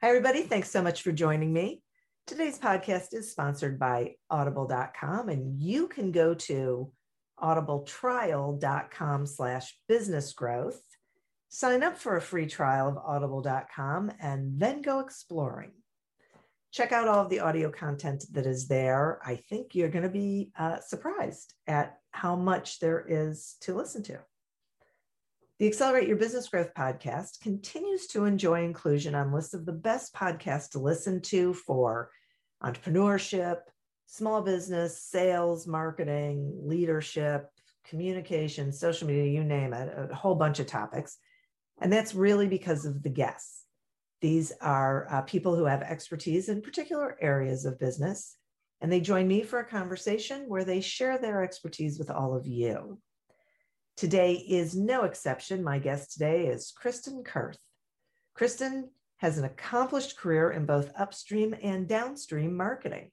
Hi, everybody. Thanks so much for joining me. Today's podcast is sponsored by audible.com, and you can go to audibletrial.com slash business growth, sign up for a free trial of audible.com, and then go exploring. Check out all of the audio content that is there. I think you're going to be uh, surprised at how much there is to listen to. The Accelerate Your Business Growth podcast continues to enjoy inclusion on lists of the best podcasts to listen to for entrepreneurship, small business, sales, marketing, leadership, communication, social media, you name it, a whole bunch of topics. And that's really because of the guests. These are uh, people who have expertise in particular areas of business, and they join me for a conversation where they share their expertise with all of you. Today is no exception. My guest today is Kristen Kurth. Kristen has an accomplished career in both upstream and downstream marketing.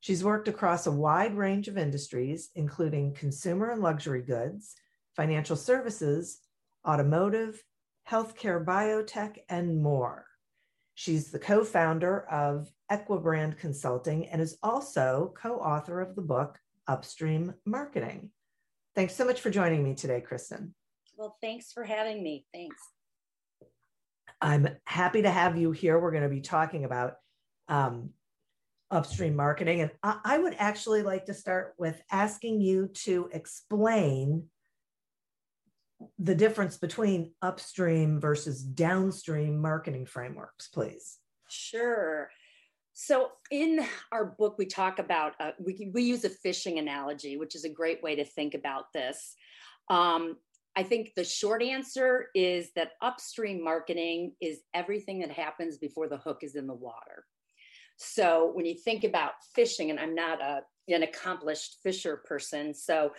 She's worked across a wide range of industries, including consumer and luxury goods, financial services, automotive, healthcare, biotech, and more. She's the co founder of Equibrand Consulting and is also co author of the book Upstream Marketing. Thanks so much for joining me today, Kristen. Well, thanks for having me. Thanks. I'm happy to have you here. We're going to be talking about um, upstream marketing. And I, I would actually like to start with asking you to explain the difference between upstream versus downstream marketing frameworks, please. Sure. So in our book, we talk about uh, we we use a fishing analogy, which is a great way to think about this. Um, I think the short answer is that upstream marketing is everything that happens before the hook is in the water. So when you think about fishing, and I'm not a an accomplished fisher person. So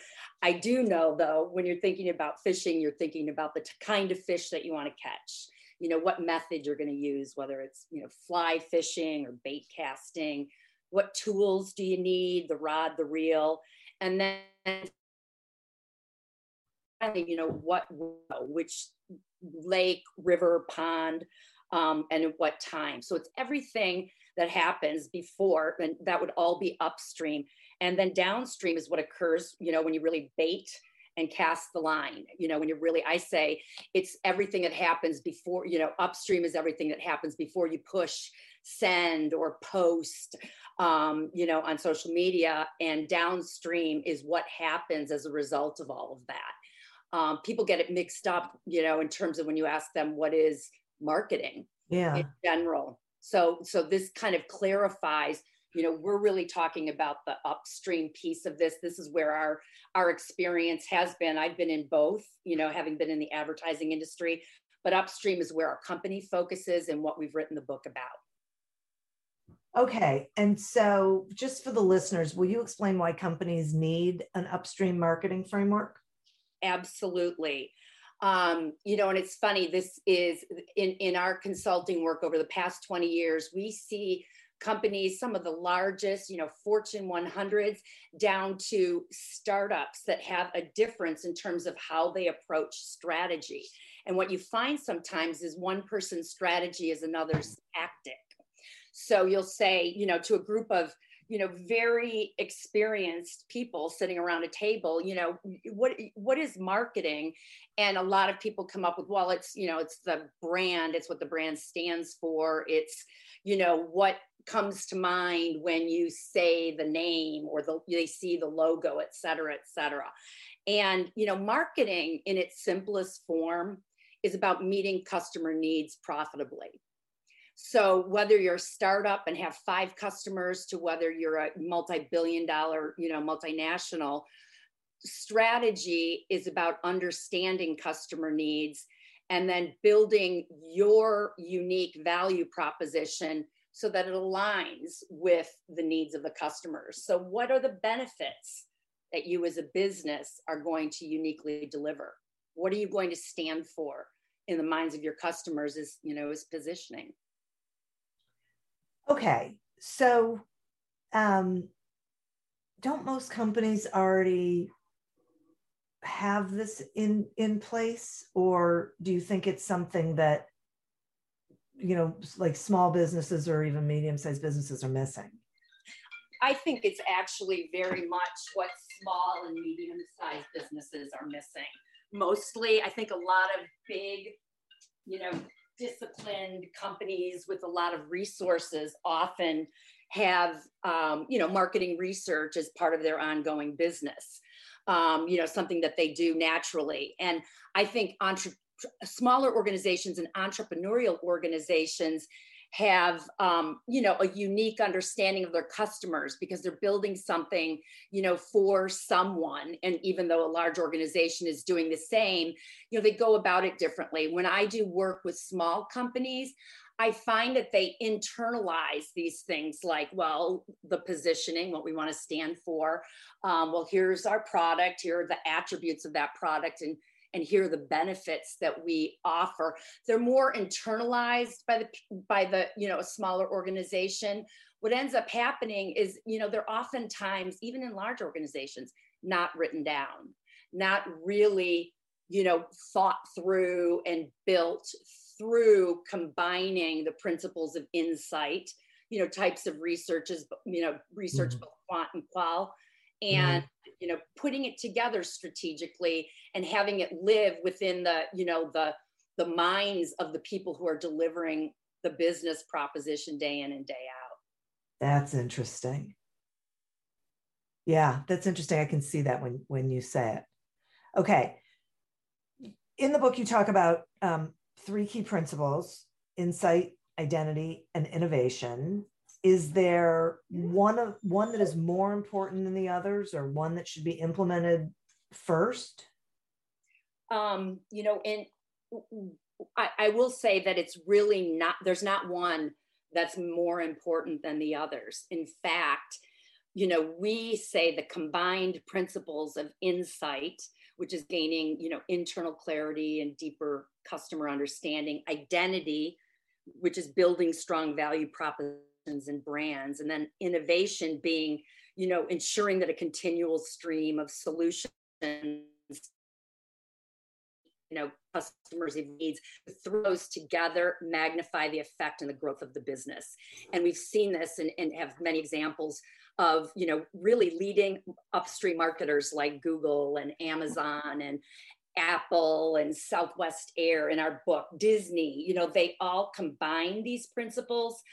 I do know though, when you're thinking about fishing, you're thinking about the t- kind of fish that you want to catch you know what method you're going to use whether it's you know fly fishing or bait casting. What tools do you need the rod the reel? And then you know what which lake river pond um, and at what time. So it's everything that happens before and that would all be upstream. And then downstream is what occurs you know when you really bait and cast the line you know when you're really i say it's everything that happens before you know upstream is everything that happens before you push send or post um, you know on social media and downstream is what happens as a result of all of that. Um, people get it mixed up you know in terms of when you ask them what is marketing yeah. in general. So so this kind of clarifies you know we're really talking about the upstream piece of this this is where our our experience has been i've been in both you know having been in the advertising industry but upstream is where our company focuses and what we've written the book about. Okay. And so, just for the listeners, will you explain why companies need an upstream marketing framework? Absolutely. Um, you know, and it's funny, this is in, in our consulting work over the past 20 years, we see companies, some of the largest, you know, Fortune 100s, down to startups that have a difference in terms of how they approach strategy. And what you find sometimes is one person's strategy is another's tactic. So you'll say, you know, to a group of, you know, very experienced people sitting around a table, you know, what what is marketing? And a lot of people come up with, well, it's, you know, it's the brand, it's what the brand stands for, it's, you know, what comes to mind when you say the name or the they see the logo, et cetera, et cetera. And you know, marketing in its simplest form is about meeting customer needs profitably. So whether you're a startup and have five customers to whether you're a multi-billion dollar, you know, multinational, strategy is about understanding customer needs and then building your unique value proposition so that it aligns with the needs of the customers. So what are the benefits that you as a business are going to uniquely deliver? What are you going to stand for in the minds of your customers is, you know, is positioning. Okay, so um, don't most companies already have this in in place, or do you think it's something that you know, like small businesses or even medium-sized businesses are missing? I think it's actually very much what small and medium-sized businesses are missing. Mostly, I think a lot of big, you know, disciplined companies with a lot of resources often have um, you know marketing research as part of their ongoing business um, you know something that they do naturally. And i think entre- smaller organizations and entrepreneurial organizations have um, you know a unique understanding of their customers because they're building something you know for someone. And even though a large organization is doing the same you know they go about it differently. When i do work with small companies I find that they internalize these things like, well, the positioning, what we want to stand for. Um, well, here's our product, here are the attributes of that product, and and hear the benefits that we offer they're more internalized by the by the you know a smaller organization what ends up happening is you know they're oftentimes even in large organizations not written down not really you know thought through and built through combining the principles of insight you know types of researches you know research mm-hmm. both quant and qual and mm-hmm. you know putting it together strategically and having it live within the you know the the minds of the people who are delivering the business proposition day in and day out. That's interesting. Yeah that's interesting. I can see that when when you say it. Okay. In the book you talk about um, three key principles insight identity and innovation. Is there one of one that is more important than the others or one that should be implemented first um you know and I, I will say that it's really not there's not one that's more important than the others. In fact you know we say the combined principles of insight which is gaining you know internal clarity and deeper customer understanding identity which is building strong value propositions and brands and then innovation being you know ensuring that a continual stream of solutions know customers needs throws together magnify the effect and the growth of the business and we've seen this and, and have many examples of you know really leading upstream marketers like google and amazon and Apple and Southwest Air in our book, Disney, you know, they all combine these principles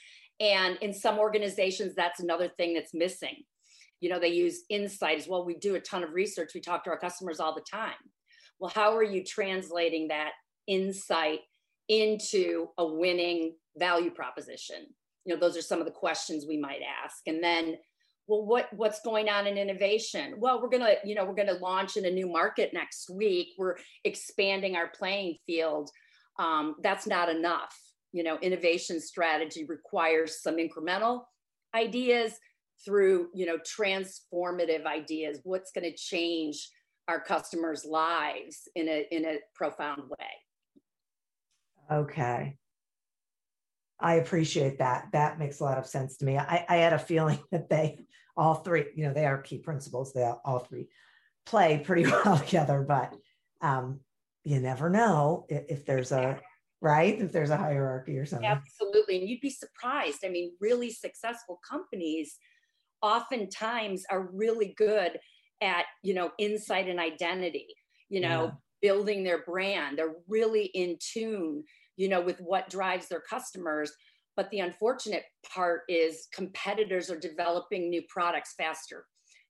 and in some organizations, that's another thing that's missing. You know, they use insight as well. We do a ton of research. We talk to our customers all the time. Well, how are you translating that insight into a winning value proposition? You know, those are some of the questions we might ask. And then, well, what what's going on in innovation? Well, we're gonna, you know, we're gonna launch in a new market next week. We're expanding our playing field um, that's not enough. You know, innovation strategy requires some incremental ideas through, you know, transformative ideas. What's going to change our customers' lives in a in a profound way? Okay. I appreciate that. That makes a lot of sense to me. I, I had a feeling that they all three, you know, they are key principles. They all three play pretty well together, but um, you never know if, if there's a right if there's a hierarchy or something. Absolutely, and you'd be surprised. I mean, really successful companies oftentimes are really good at you know insight and identity. You know, yeah. building their brand. They're really in tune. You know, with what drives their customers but the unfortunate part is competitors are developing new products faster,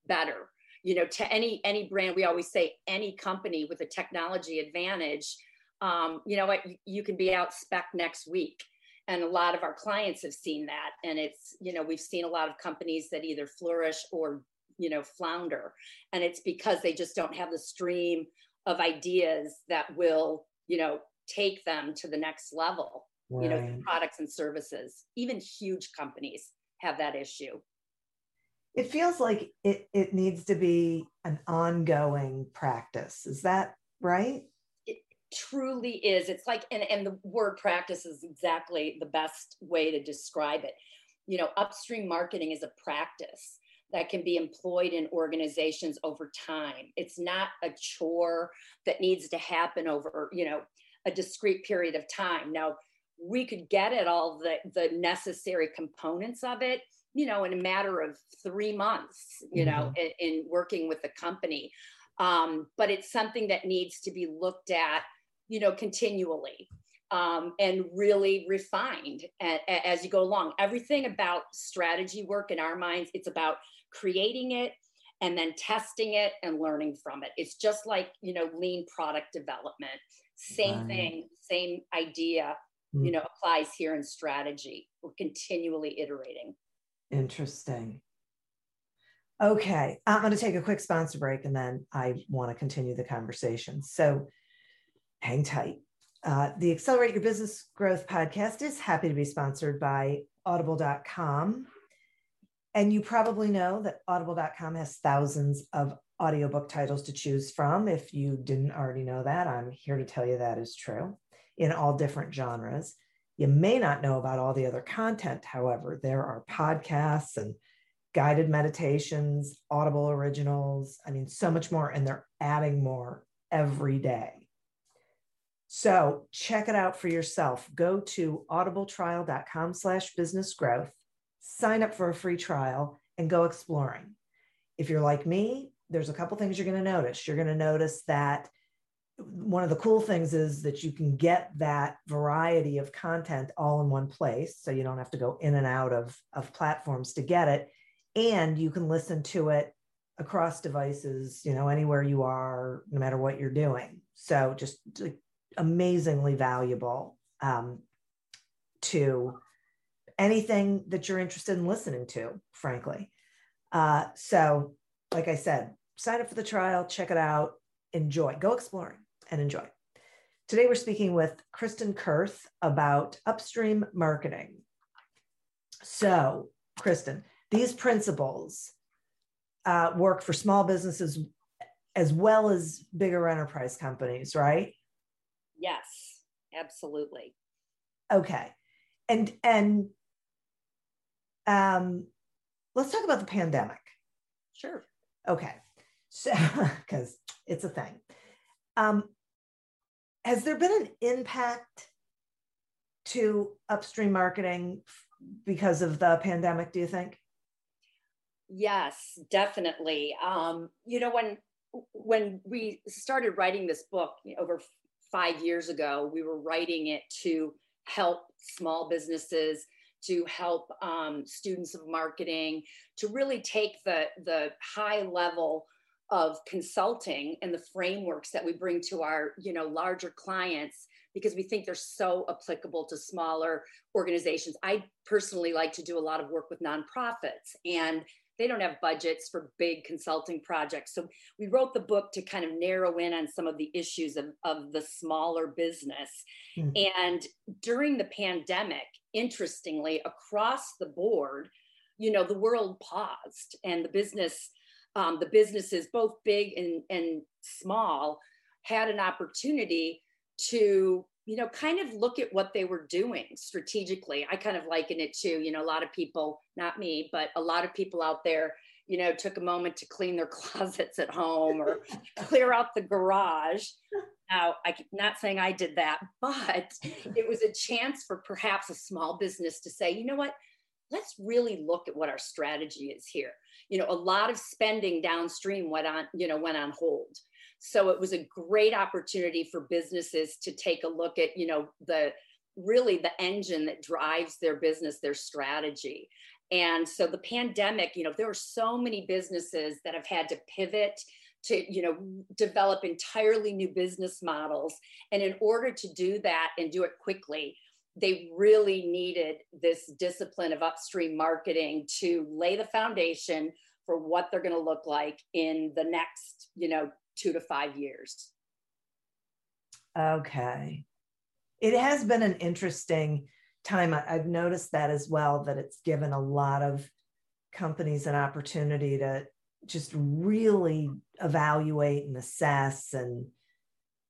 better. You know, to any any brand, we always say any company with a technology advantage, um, you know what, you can be out spec next week. And a lot of our clients have seen that. And it's, you know, we've seen a lot of companies that either flourish or, you know, flounder. And it's because they just don't have the stream of ideas that will, you know, take them to the next level. Right. you know products and services. Even huge companies have that issue. It feels like it, it needs to be an ongoing practice. Is that right? It truly is. It's like and, and the word practice is exactly the best way to describe it. You know upstream marketing is a practice that can be employed in organizations over time. It's not a chore that needs to happen over you know a discrete period of time. Now we could get at all the, the necessary components of it you know in a matter of three months you mm-hmm. know in, in, working with the company. Um, but it's something that needs to be looked at you know continually um, and really refined as you go along. Everything about strategy work in our minds it's about creating it and then testing it and learning from it. It's just like you know lean product development. Same right. thing same idea mm. you know applies here in strategy. We're continually iterating. Interesting. Okay i'm going to take a quick sponsor break and then i want to continue the conversation. So hang tight. Uh, the accelerate your business growth podcast is happy to be sponsored by audible.com and you probably know that audible.com has thousands of audiobook titles to choose from if you didn't already know that i'm here to tell you that is true in all different genres. You may not know about all the other content, however, there are podcasts and guided meditations, audible originals, I mean, so much more, and they're adding more every day. So check it out for yourself. Go to audibletrial.com slash business growth, sign up for a free trial, and go exploring. If you're like me, there's a couple things you're going to notice. You're going to notice that one of the cool things is that you can get that variety of content all in one place so you don't have to go in and out of, of platforms to get it and you can listen to it across devices you know anywhere you are no matter what you're doing so just amazingly valuable um, to anything that you're interested in listening to frankly uh, so like i said sign up for the trial check it out enjoy go exploring and enjoy. Today, we're speaking with Kristen Kurth about upstream marketing. So, Kristen, these principles uh, work for small businesses as well as bigger enterprise companies, right? Yes, absolutely. Okay. And and um let's talk about the pandemic. Sure. Okay. So because it's a thing. Um, has there been an impact to upstream marketing because of the pandemic do you think yes definitely um, you know when when we started writing this book over five years ago we were writing it to help small businesses to help um, students of marketing to really take the the high level of consulting and the frameworks that we bring to our you know larger clients because we think they're so applicable to smaller organizations i personally like to do a lot of work with nonprofits and they don't have budgets for big consulting projects. So we wrote the book to kind of narrow in on some of the issues of, of the smaller business. Mm. And during the pandemic, interestingly, across the board, you know, the world paused and the business, um, the businesses, both big and, and small, had an opportunity to you know, kind of look at what they were doing strategically. I kind of liken it to, you know, a lot of people, not me, but a lot of people out there, you know, took a moment to clean their closets at home or clear out the garage. Now, I'm not saying I did that, but it was a chance for perhaps a small business to say, you know what, let's really look at what our strategy is here. You know, a lot of spending downstream went on, you know, went on hold so it was a great opportunity for businesses to take a look at, you know, the really the engine that drives their business, their strategy. And so the pandemic, you know, there are so many businesses that have had to pivot to, you know, develop entirely new business models. And in order to do that and do it quickly, they really needed this discipline of upstream marketing to lay the foundation for what they're going to look like in the next, you know, two to five years. Okay. It has been an interesting time. I've noticed that as well, that it's given a lot of companies an opportunity to just really evaluate and assess and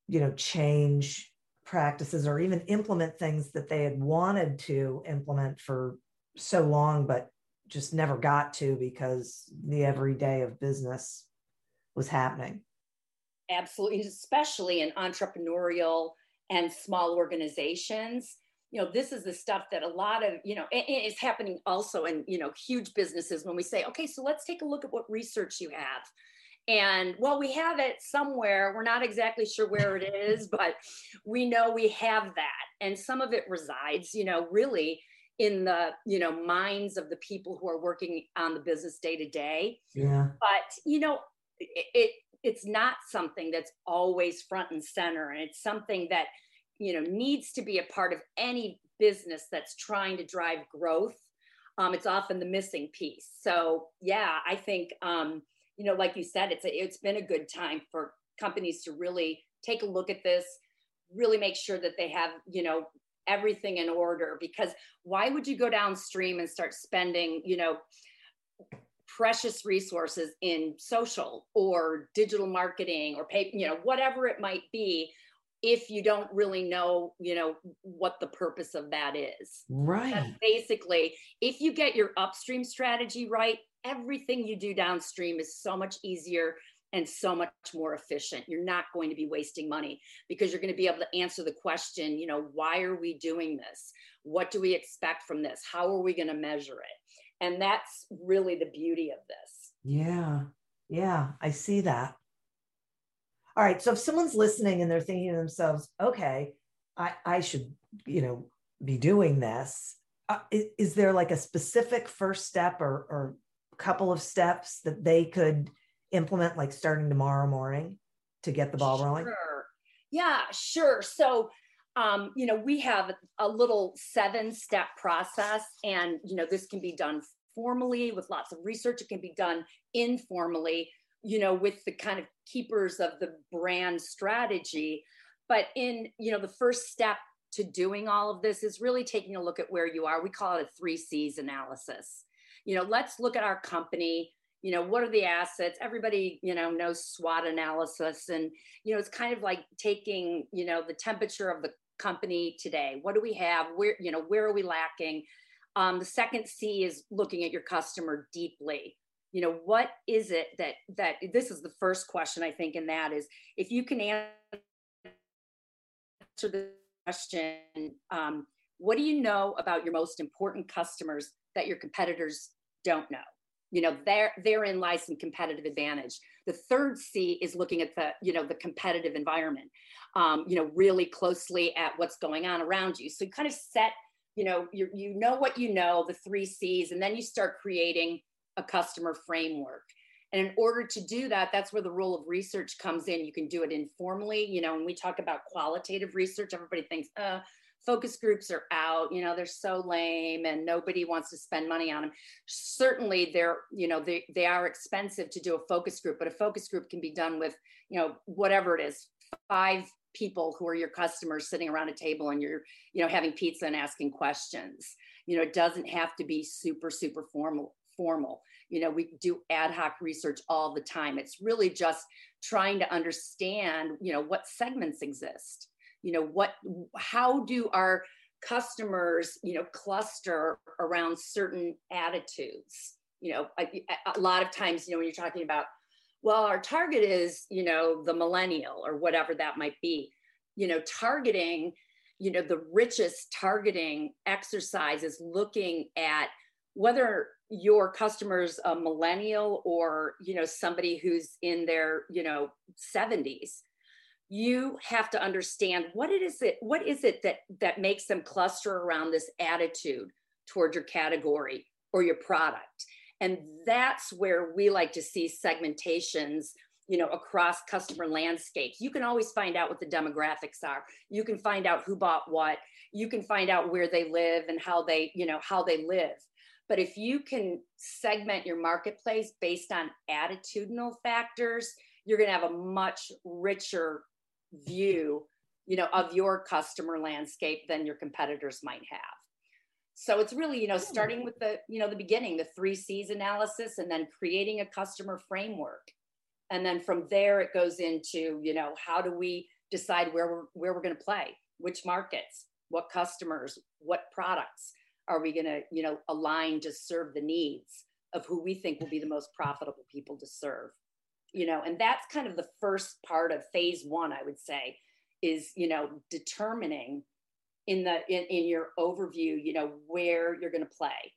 you know change practices or even implement things that they had wanted to implement for so long but just never got to because the everyday of business was happening absolutely, especially in entrepreneurial and small organizations. You know, this is the stuff that a lot of, you know, it, it's happening also in, you know, huge businesses when we say, okay, so let's take a look at what research you have. And well, we have it somewhere. We're not exactly sure where it is, but we know we have that. And some of it resides, you know, really in the you know minds of the people who are working on the business day to day yeah but you know it, it it's not something that's always front and center and it's something that you know needs to be a part of any business that's trying to drive growth um, it's often the missing piece. So yeah i think um, you know like you said it's a, it's been a good time for companies to really take a look at this really make sure that they have you know everything in order because why would you go downstream and start spending you know precious resources in social or digital marketing or pay, you know, whatever it might be, if you don't really know, you know, what the purpose of that is. Right. That's basically, if you get your upstream strategy right, everything you do downstream is so much easier and so much more efficient. You're not going to be wasting money because you're going to be able to answer the question, you know, why are we doing this? What do we expect from this? How are we going to measure it? And that's really the beauty of this. Yeah. Yeah. I see that. All right. So if someone's listening and they're thinking to themselves, okay, I, I should, you know, be doing this. Uh, is, is, there like a specific first step or, or couple of steps that they could implement, like starting tomorrow morning to get the ball sure. rolling? Yeah, sure. So um, you know, we have a little seven step process, and, you know, this can be done formally with lots of research. It can be done informally, you know, with the kind of keepers of the brand strategy. But in, you know, the first step to doing all of this is really taking a look at where you are. We call it a three C's analysis. You know, let's look at our company you know what are the assets everybody you know knows swot analysis and you know it's kind of like taking you know the temperature of the company today? What do we have? Where, you know, where are we lacking? Um, the second C is looking at your customer deeply. You know, what is it that that this is the first question I think, and that is if you can answer the question, um, what do you know about your most important customers that your competitors don't know? You know, there therein lies some competitive advantage. The third C is looking at the, you know, the competitive environment um, you know, really closely at what's going on around you. So you kind of set, you know, you you know what you know, the three C's, and then you start creating a customer framework. And in order to do that, that's where the role of research comes in. You can do it informally. You know, when we talk about qualitative research, everybody thinks, uh, focus groups are out you know they're so lame and nobody wants to spend money on them certainly they're you know they, they are expensive to do a focus group but a focus group can be done with you know whatever it is five people who are your customers sitting around a table and you're you know having pizza and asking questions you know it doesn't have to be super super formal formal. You know we do ad hoc research all the time. It's really just trying to understand you know what segments exist. You know what how do our customers you know cluster around certain attitudes? You know a, a lot of times you know when you're talking about well our target is you know the millennial or whatever that might be. You know targeting you know the richest targeting exercise is looking at whether your customers a millennial or you know somebody who's in their you know 70s you have to understand what it is it what is it that that makes them cluster around this attitude toward your category or your product. And that's where we like to see segmentations you know across customer landscapes. You can always find out what the demographics are. You can find out who bought what. You can find out where they live and how they you know how they live but if you can segment your marketplace based on attitudinal factors you're going to have a much richer view you know of your customer landscape than your competitors might have. So it's really you know hmm. starting with the you know the beginning the three c's analysis and then creating a customer framework. And then from there it goes into you know how do we decide where we're where we're going to play? Which markets? What customers? What products are we going to you know align to serve the needs of who we think will be the most profitable people to serve you know and that's kind of the first part of phase one i would say is you know determining in the in, in your overview you know where you're going to play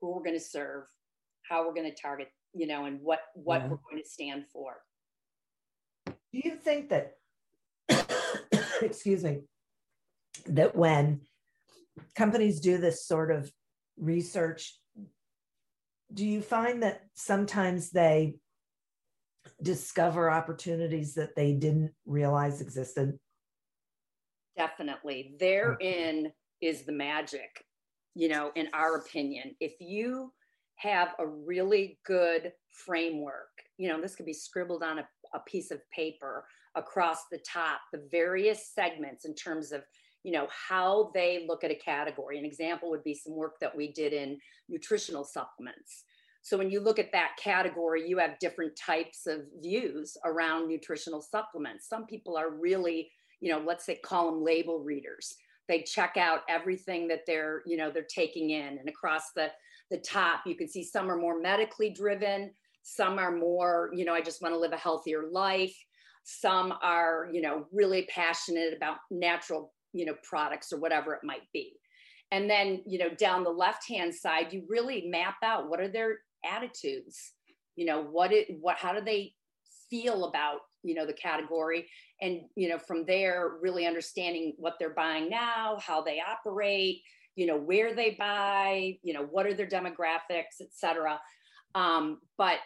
who we're going to serve how we're going to target you know and what what yeah. we're going to stand for do you think that excuse me that when companies do this sort of research do you find that sometimes they discover opportunities that they didn't realize existed? Definitely. Therein is the magic, you know, in our opinion. If you have a really good framework, you know, this could be scribbled on a, a piece of paper across the top, the various segments in terms of you know how they look at a category an example would be some work that we did in nutritional supplements so when you look at that category, you have different types of views around nutritional supplements. Some people are really, you know, let's say call them label readers. They check out everything that they're, you know, they're taking in. And across the the top, you can see some are more medically driven, some are more, you know, I just want to live a healthier life. Some are, you know, really passionate about natural, you know, products or whatever it might be. And then you know down the left hand side you really map out what are their attitudes you know what it what how do they feel about you know the category? And you know from there really understanding what they're buying now how they operate you know where they buy you know what are their demographics etc um, but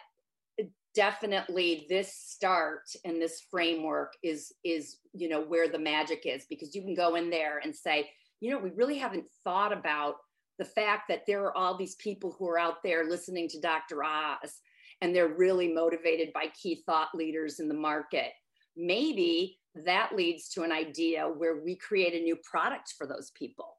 definitely this start and this framework is is you know where the magic is because you can go in there and say you know we really haven't thought about the fact that there are all these people who are out there listening to Dr. Oz and they're really motivated by key thought leaders in the market. Maybe that leads to an idea where we create a new product for those people,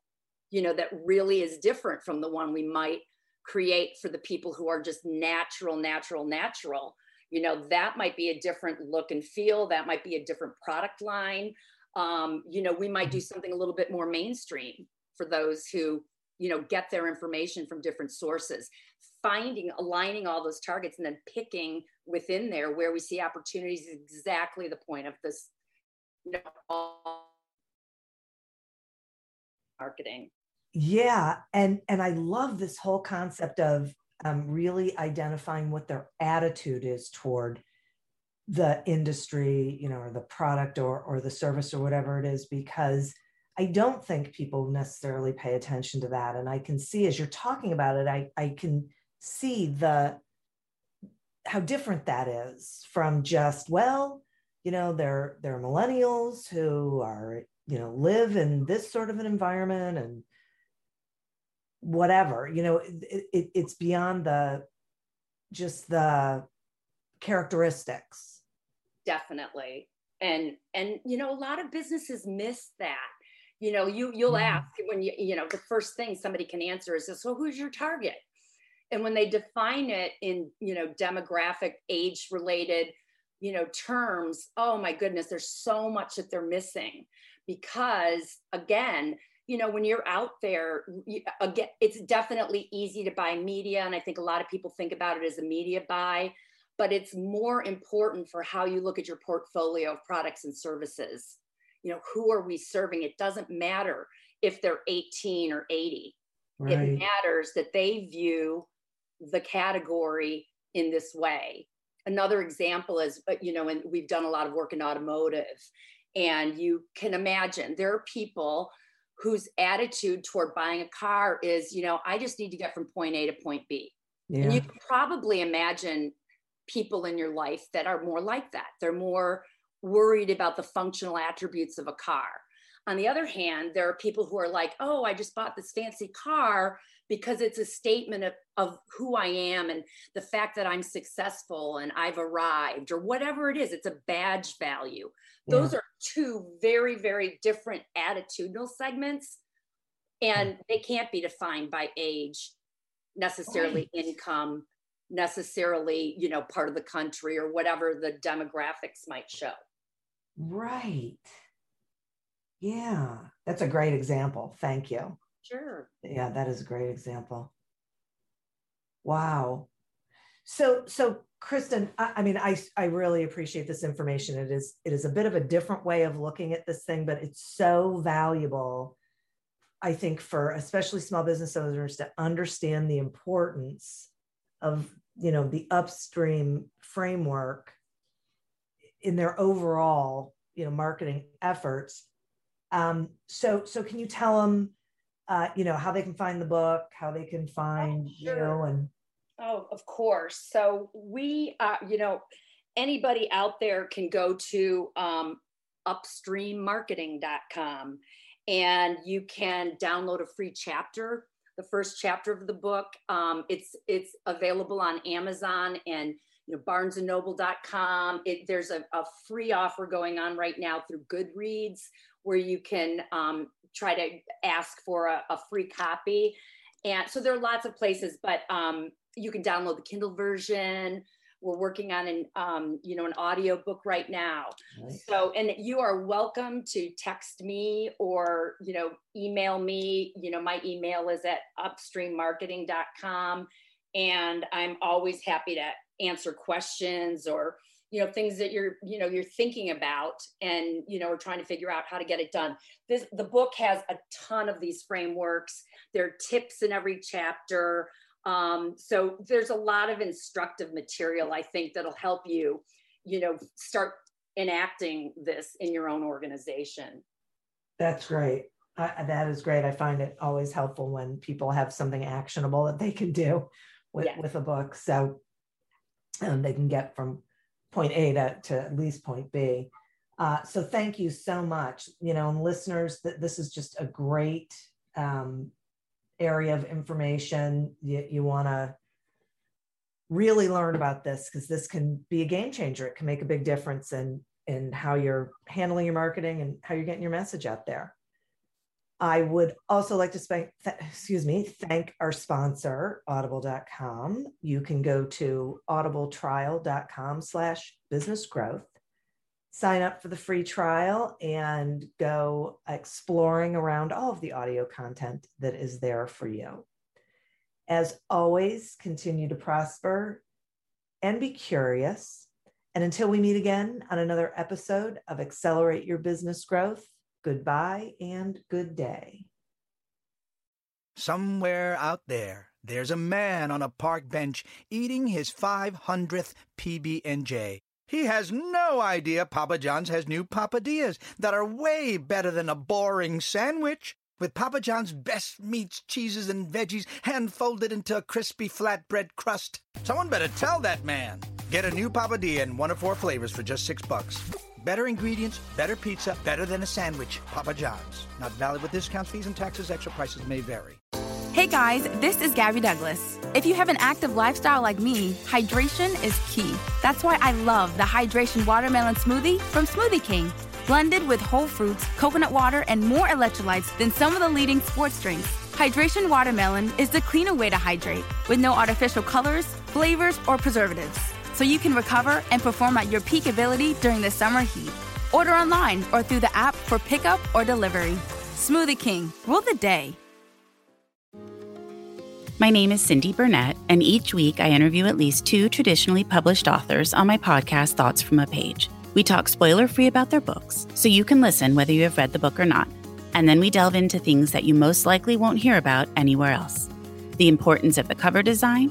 you know, that really is different from the one we might create for the people who are just natural, natural, natural. You know, that might be a different look and feel, that might be a different product line. Um, you know, we might do something a little bit more mainstream for those who you know get their information from different sources. Finding aligning all those targets and then picking within there where we see opportunities is exactly the point of this you know, marketing. Yeah and and i love this whole concept of um, really identifying what their attitude is toward the industry you know or the product or or the service or whatever it is because I don't think people necessarily pay attention to that. And I can see as you're talking about it, I, I can see the how different that is from just, well, you know, they're they're millennials who are you know live in this sort of an environment and whatever you know it, it, it's beyond the just the characteristics. Definitely. And and you know a lot of businesses miss that. You know you you'll mm. ask when you you know the first thing somebody can answer is so who's your target? And when they define it in you know demographic age related you know terms oh my goodness there's so much that they're missing because again you know when you're out there again it's definitely easy to buy media and i think a lot of people think about it as a media buy but it's more important for how you look at your portfolio of products and services. You know who are we serving? It doesn't matter if they're 18 or 80 right. it matters that they view the category in this way. Another example is uh, you know and we've done a lot of work in automotive and you can imagine there are people whose attitude toward buying a car is you know i just need to get from point a to point b yeah. and you can probably imagine people in your life that are more like that they're more worried about the functional attributes of a car. On the other hand, there are people who are like, oh, I just bought this fancy car because it's a statement of, of who I am and the fact that I'm successful and I've arrived or whatever it is. It's a badge value. Yeah. Those are two very, very different attitudinal segments. And hmm. they can't be defined by age, necessarily income, necessarily, you know, part of the country or whatever the demographics might show. Right. Yeah, that's a great example. Thank you. Sure. Yeah, that is a great example. Wow. So, so Kristen, I, I, mean, I I really appreciate this information. It is it is a bit of a different way of looking at this thing, but it's so valuable. I think for especially small business owners to understand the importance of you know the upstream framework in their overall you know marketing efforts um, so so can you tell them uh, you know how they can find the book how they can find oh, sure. you know and oh of course so we uh, you know anybody out there can go to um, upstreammarketing.com and you can download a free chapter the first chapter of the book um, it's it's available on amazon and you know, barnesandnoble.com. It, there's a, a, free offer going on right now through Goodreads where you can um, try to ask for a, a, free copy. And so there are lots of places, but um, you can download the Kindle version. We're working on an, um, you know, an audio book right now. Nice. So, and you are welcome to text me or, you know, email me. You know, my email is at upstreammarketing.com and I'm always happy to answer questions or you know things that you're you know you're thinking about and you know we're trying to figure out how to get it done. This the book has a ton of these frameworks. There are tips in every chapter. Um, so there's a lot of instructive material i think that'll help you you know start enacting this in your own organization. That's great. I, that is great. I find it always helpful when people have something actionable that they can do with, yeah. with a book. So um, they can get from point A to, to at least point B. Uh, so thank you so much. You know, and listeners, that this is just a great um, area of information. You, you want to really learn about this because this can be a game changer. It can make a big difference in in how you're handling your marketing and how you're getting your message out there. I would also like to th- excuse me, thank our sponsor, audible.com. You can go to audibletrial.com slash business growth, sign up for the free trial and go exploring around all of the audio content that is there for you. As always, continue to prosper and be curious. And until we meet again on another episode of Accelerate Your Business Growth, Goodbye and good day. Somewhere out there, there's a man on a park bench eating his 500th PB&J. He has no idea Papa John's has new papadillas that are way better than a boring sandwich. With Papa John's best meats, cheeses, and veggies hand folded into a crispy flatbread crust. Someone better tell that man. Get a new papadilla in one of four flavors for just six bucks. Better ingredients, better pizza, better than a sandwich. Papa John's. Not valid with discounts, fees, and taxes. Extra prices may vary. Hey guys, this is Gabby Douglas. If you have an active lifestyle like me, hydration is key. That's why I love the Hydration Watermelon Smoothie from Smoothie King. Blended with whole fruits, coconut water, and more electrolytes than some of the leading sports drinks. Hydration Watermelon is the cleaner way to hydrate with no artificial colors, flavors, or preservatives. So you can recover and perform at your peak ability during the summer heat. Order online or through the app for pickup or delivery. Smoothie King, rule the day. My name is Cindy Burnett, and each week I interview at least two traditionally published authors on my podcast, Thoughts from a Page. We talk spoiler free about their books, so you can listen whether you have read the book or not. And then we delve into things that you most likely won't hear about anywhere else the importance of the cover design,